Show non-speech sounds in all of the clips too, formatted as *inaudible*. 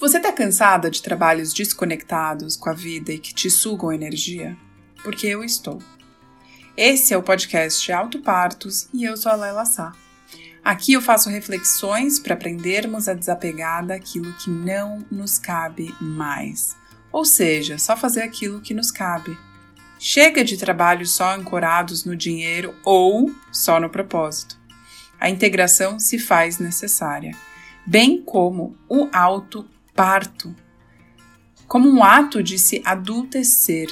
Você está cansada de trabalhos desconectados com a vida e que te sugam energia? Porque eu estou. Esse é o podcast Auto Partos e eu sou a Laila Sá. Aqui eu faço reflexões para aprendermos a desapegar daquilo que não nos cabe mais. Ou seja, só fazer aquilo que nos cabe. Chega de trabalhos só ancorados no dinheiro ou só no propósito. A integração se faz necessária, bem como o auto parto, como um ato de se adultecer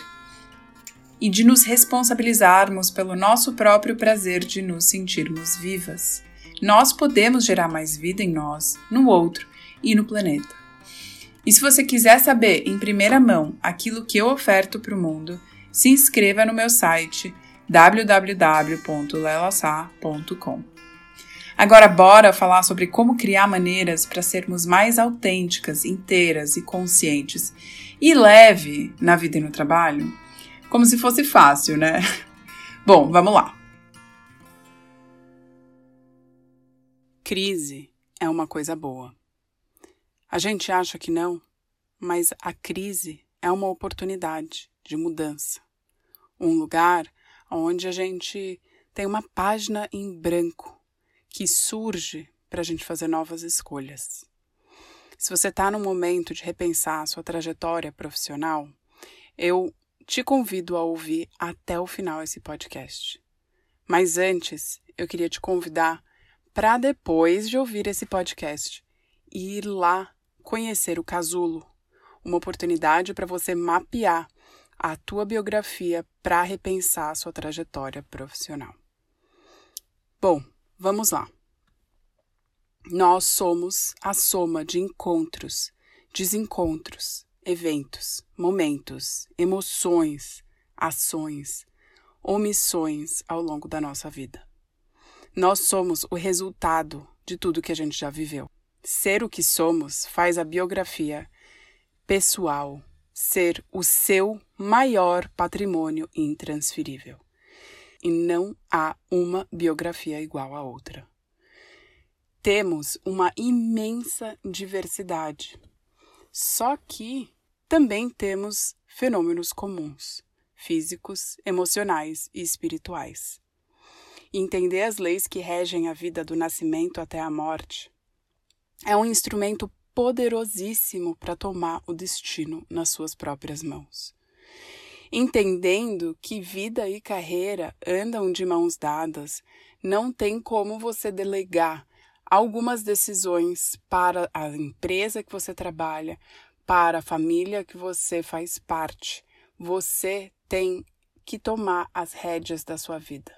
e de nos responsabilizarmos pelo nosso próprio prazer de nos sentirmos vivas. Nós podemos gerar mais vida em nós, no outro e no planeta. E se você quiser saber em primeira mão aquilo que eu oferto para o mundo, se inscreva no meu site www.lelasa.com. Agora, bora falar sobre como criar maneiras para sermos mais autênticas, inteiras e conscientes e leve na vida e no trabalho? Como se fosse fácil, né? *laughs* Bom, vamos lá. Crise é uma coisa boa. A gente acha que não, mas a crise é uma oportunidade de mudança. Um lugar onde a gente tem uma página em branco que surge para a gente fazer novas escolhas. Se você está no momento de repensar a sua trajetória profissional, eu te convido a ouvir até o final esse podcast. Mas antes, eu queria te convidar para depois de ouvir esse podcast ir lá conhecer o Casulo, uma oportunidade para você mapear a tua biografia para repensar a sua trajetória profissional. Bom, Vamos lá. Nós somos a soma de encontros, desencontros, eventos, momentos, emoções, ações, omissões ao longo da nossa vida. Nós somos o resultado de tudo que a gente já viveu. Ser o que somos faz a biografia pessoal ser o seu maior patrimônio intransferível e não há uma biografia igual à outra. Temos uma imensa diversidade, só que também temos fenômenos comuns, físicos, emocionais e espirituais. entender as leis que regem a vida do nascimento até a morte é um instrumento poderosíssimo para tomar o destino nas suas próprias mãos entendendo que vida e carreira andam de mãos dadas, não tem como você delegar algumas decisões para a empresa que você trabalha, para a família que você faz parte. Você tem que tomar as rédeas da sua vida.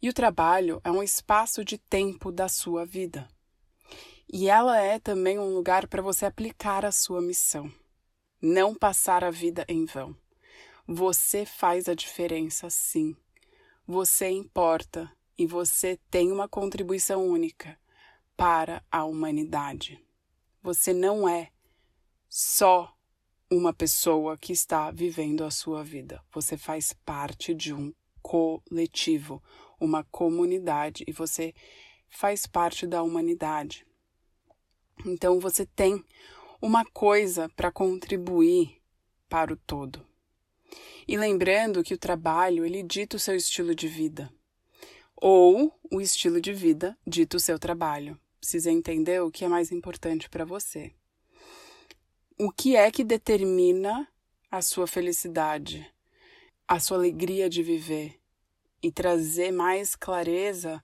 E o trabalho é um espaço de tempo da sua vida. E ela é também um lugar para você aplicar a sua missão, não passar a vida em vão. Você faz a diferença, sim. Você importa e você tem uma contribuição única para a humanidade. Você não é só uma pessoa que está vivendo a sua vida. Você faz parte de um coletivo, uma comunidade e você faz parte da humanidade. Então você tem uma coisa para contribuir para o todo. E lembrando que o trabalho ele dita o seu estilo de vida, ou o estilo de vida dita o seu trabalho. Precisa entender o que é mais importante para você. O que é que determina a sua felicidade, a sua alegria de viver e trazer mais clareza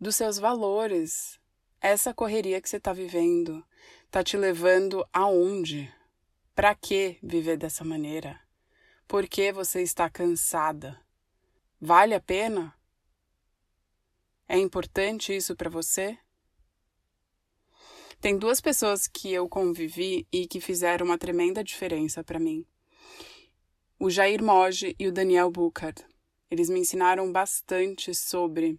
dos seus valores. Essa correria que você está vivendo está te levando aonde? Para que viver dessa maneira? Por que você está cansada? Vale a pena? É importante isso para você? Tem duas pessoas que eu convivi e que fizeram uma tremenda diferença para mim. O Jair Moge e o Daniel Buchard. Eles me ensinaram bastante sobre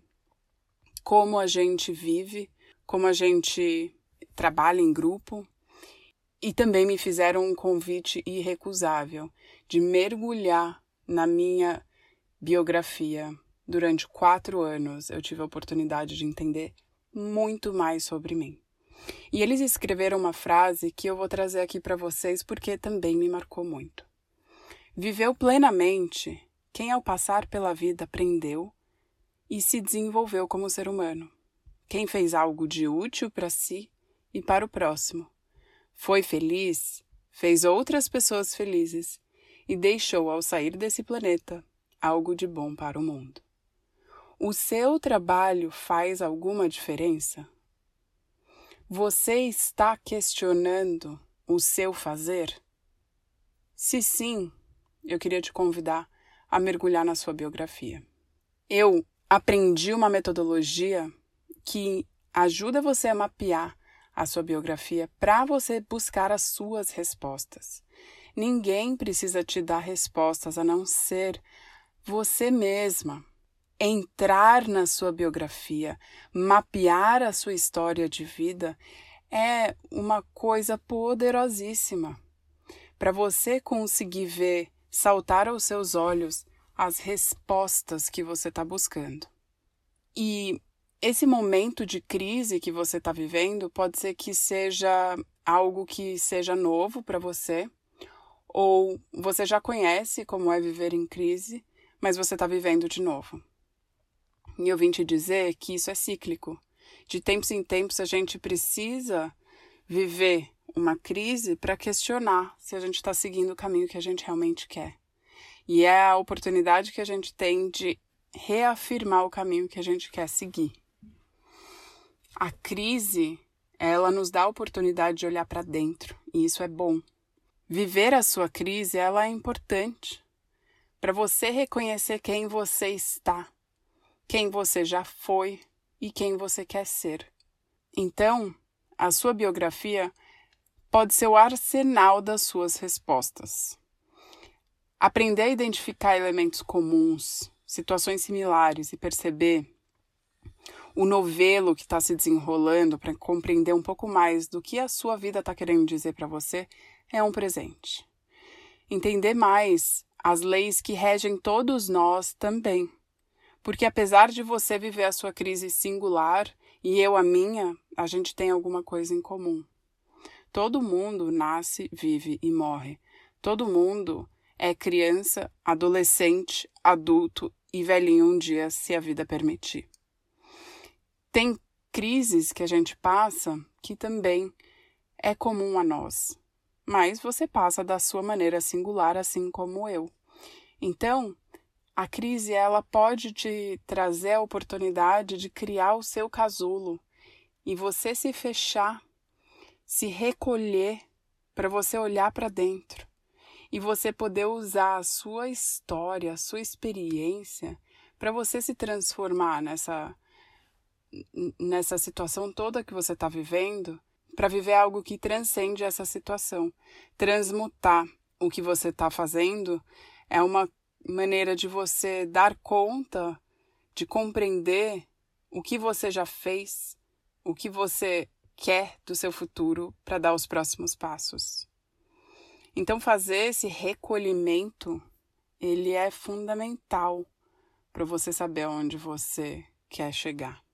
como a gente vive, como a gente trabalha em grupo, e também me fizeram um convite irrecusável de mergulhar na minha biografia. Durante quatro anos eu tive a oportunidade de entender muito mais sobre mim. E eles escreveram uma frase que eu vou trazer aqui para vocês porque também me marcou muito. Viveu plenamente quem, ao passar pela vida, aprendeu e se desenvolveu como ser humano. Quem fez algo de útil para si e para o próximo. Foi feliz, fez outras pessoas felizes e deixou, ao sair desse planeta, algo de bom para o mundo. O seu trabalho faz alguma diferença? Você está questionando o seu fazer? Se sim, eu queria te convidar a mergulhar na sua biografia. Eu aprendi uma metodologia que ajuda você a mapear a sua biografia para você buscar as suas respostas. Ninguém precisa te dar respostas a não ser você mesma. Entrar na sua biografia, mapear a sua história de vida é uma coisa poderosíssima. Para você conseguir ver, saltar aos seus olhos as respostas que você está buscando. E esse momento de crise que você está vivendo pode ser que seja algo que seja novo para você, ou você já conhece como é viver em crise, mas você está vivendo de novo. E eu vim te dizer que isso é cíclico. De tempos em tempos a gente precisa viver uma crise para questionar se a gente está seguindo o caminho que a gente realmente quer. E é a oportunidade que a gente tem de reafirmar o caminho que a gente quer seguir. A crise, ela nos dá a oportunidade de olhar para dentro, e isso é bom. Viver a sua crise, ela é importante para você reconhecer quem você está, quem você já foi e quem você quer ser. Então, a sua biografia pode ser o arsenal das suas respostas. Aprender a identificar elementos comuns, situações similares e perceber o novelo que está se desenrolando para compreender um pouco mais do que a sua vida está querendo dizer para você é um presente. Entender mais as leis que regem todos nós também. Porque apesar de você viver a sua crise singular e eu a minha, a gente tem alguma coisa em comum. Todo mundo nasce, vive e morre. Todo mundo é criança, adolescente, adulto e velhinho um dia, se a vida permitir. Tem crises que a gente passa que também é comum a nós, mas você passa da sua maneira singular, assim como eu. Então, a crise ela pode te trazer a oportunidade de criar o seu casulo e você se fechar, se recolher para você olhar para dentro e você poder usar a sua história, a sua experiência para você se transformar nessa nessa situação toda que você está vivendo, para viver algo que transcende essa situação. Transmutar o que você está fazendo é uma maneira de você dar conta, de compreender o que você já fez, o que você quer do seu futuro para dar os próximos passos. Então fazer esse recolhimento, ele é fundamental para você saber onde você quer chegar.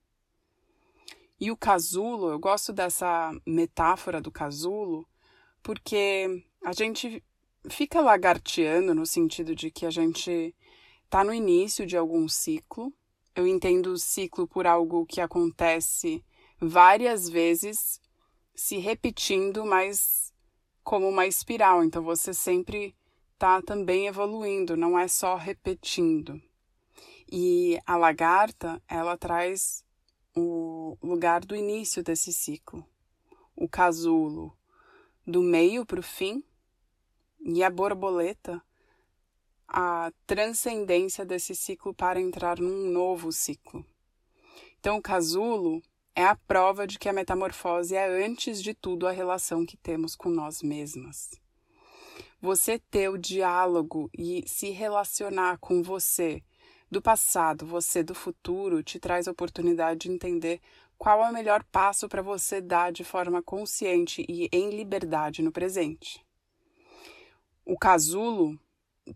E o casulo, eu gosto dessa metáfora do casulo, porque a gente fica lagarteando no sentido de que a gente está no início de algum ciclo. Eu entendo o ciclo por algo que acontece várias vezes, se repetindo, mas como uma espiral. Então você sempre está também evoluindo, não é só repetindo. E a lagarta, ela traz o lugar do início desse ciclo, o casulo, do meio para o fim, e a borboleta, a transcendência desse ciclo para entrar num novo ciclo. Então, o casulo é a prova de que a metamorfose é, antes de tudo, a relação que temos com nós mesmas. Você ter o diálogo e se relacionar com você do passado, você do futuro, te traz a oportunidade de entender qual é o melhor passo para você dar de forma consciente e em liberdade no presente. O casulo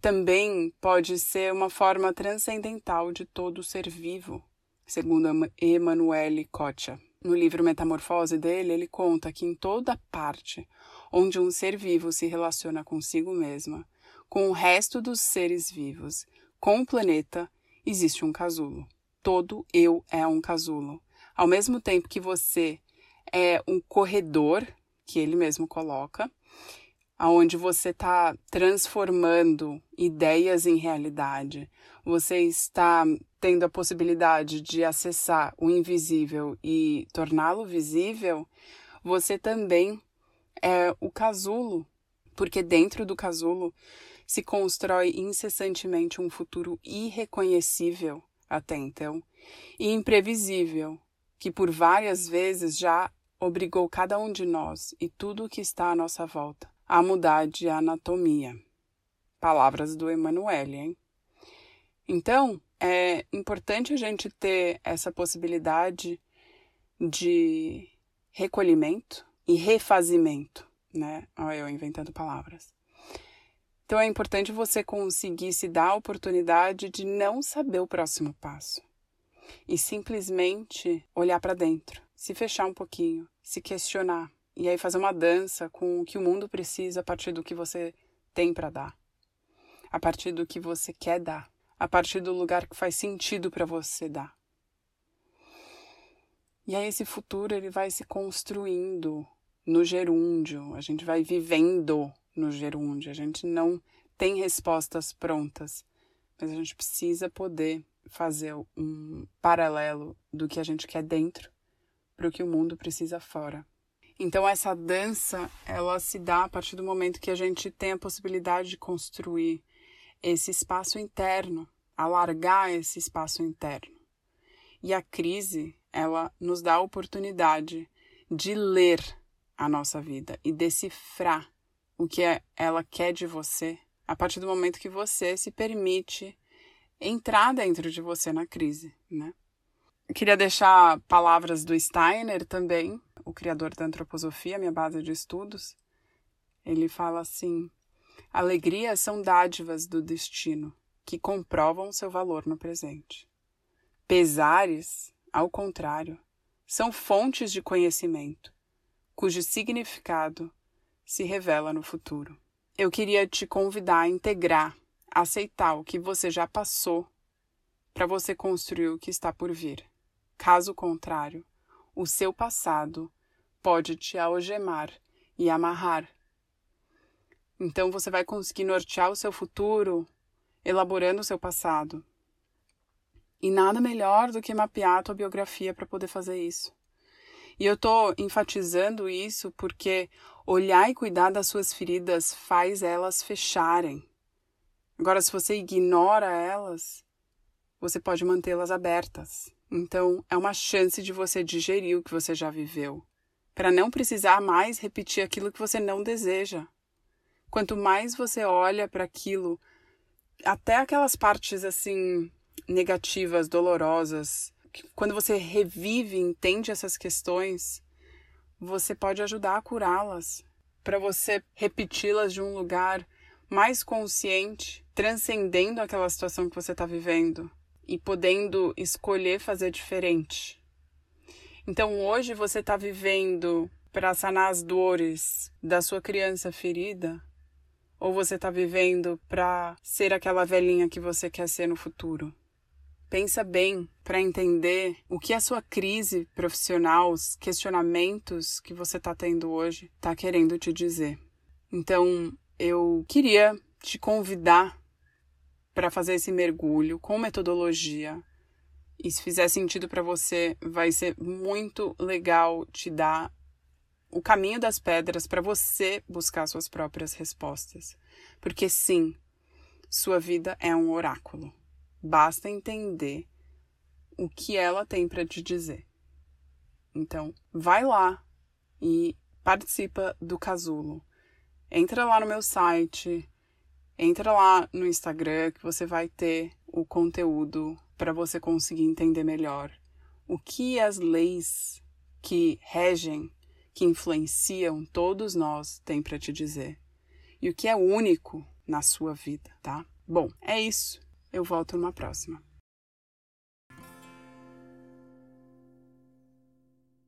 também pode ser uma forma transcendental de todo ser vivo, segundo Emanuele Kocha. no livro Metamorfose dele, ele conta que em toda parte onde um ser vivo se relaciona consigo mesma, com o resto dos seres vivos, com o planeta, existe um casulo. Todo eu é um casulo. Ao mesmo tempo que você é um corredor, que ele mesmo coloca, aonde você está transformando ideias em realidade, você está tendo a possibilidade de acessar o invisível e torná-lo visível, você também é o casulo, porque dentro do casulo se constrói incessantemente um futuro irreconhecível até então e imprevisível, que por várias vezes já obrigou cada um de nós e tudo o que está à nossa volta a mudar de anatomia. Palavras do Emanuele, hein? Então, é importante a gente ter essa possibilidade de recolhimento e refazimento, né? Olha eu inventando palavras. Então é importante você conseguir se dar a oportunidade de não saber o próximo passo. E simplesmente olhar para dentro, se fechar um pouquinho, se questionar e aí fazer uma dança com o que o mundo precisa a partir do que você tem para dar, a partir do que você quer dar, a partir do lugar que faz sentido para você dar. E aí esse futuro ele vai se construindo no gerúndio, a gente vai vivendo no gerúndio, a gente não tem respostas prontas, mas a gente precisa poder fazer um paralelo do que a gente quer dentro para o que o mundo precisa fora. Então essa dança, ela se dá a partir do momento que a gente tem a possibilidade de construir esse espaço interno, alargar esse espaço interno. E a crise, ela nos dá a oportunidade de ler a nossa vida e decifrar o que é, ela quer de você a partir do momento que você se permite entrar dentro de você na crise, né? Eu queria deixar palavras do Steiner também, o criador da antroposofia, minha base de estudos. Ele fala assim: alegrias são dádivas do destino que comprovam seu valor no presente. Pesares, ao contrário, são fontes de conhecimento cujo significado se revela no futuro. Eu queria te convidar a integrar, a aceitar o que você já passou para você construir o que está por vir. Caso contrário, o seu passado pode te algemar e amarrar. Então você vai conseguir nortear o seu futuro elaborando o seu passado. E nada melhor do que mapear a tua biografia para poder fazer isso. E eu estou enfatizando isso porque olhar e cuidar das suas feridas faz elas fecharem. Agora, se você ignora elas, você pode mantê-las abertas. Então, é uma chance de você digerir o que você já viveu, para não precisar mais repetir aquilo que você não deseja. Quanto mais você olha para aquilo, até aquelas partes assim negativas, dolorosas, quando você revive, entende essas questões, você pode ajudar a curá-las, para você repeti-las de um lugar mais consciente, transcendendo aquela situação que você está vivendo e podendo escolher fazer diferente. Então hoje você está vivendo para sanar as dores da sua criança ferida? Ou você está vivendo para ser aquela velhinha que você quer ser no futuro? Pensa bem para entender o que a sua crise profissional, os questionamentos que você está tendo hoje, está querendo te dizer. Então, eu queria te convidar para fazer esse mergulho com metodologia. E se fizer sentido para você, vai ser muito legal te dar o caminho das pedras para você buscar suas próprias respostas. Porque sim, sua vida é um oráculo. Basta entender o que ela tem para te dizer. Então, vai lá e participa do casulo. Entra lá no meu site, entra lá no Instagram que você vai ter o conteúdo para você conseguir entender melhor o que as leis que regem, que influenciam todos nós têm para te dizer e o que é único na sua vida, tá? Bom, é isso. Eu volto numa próxima.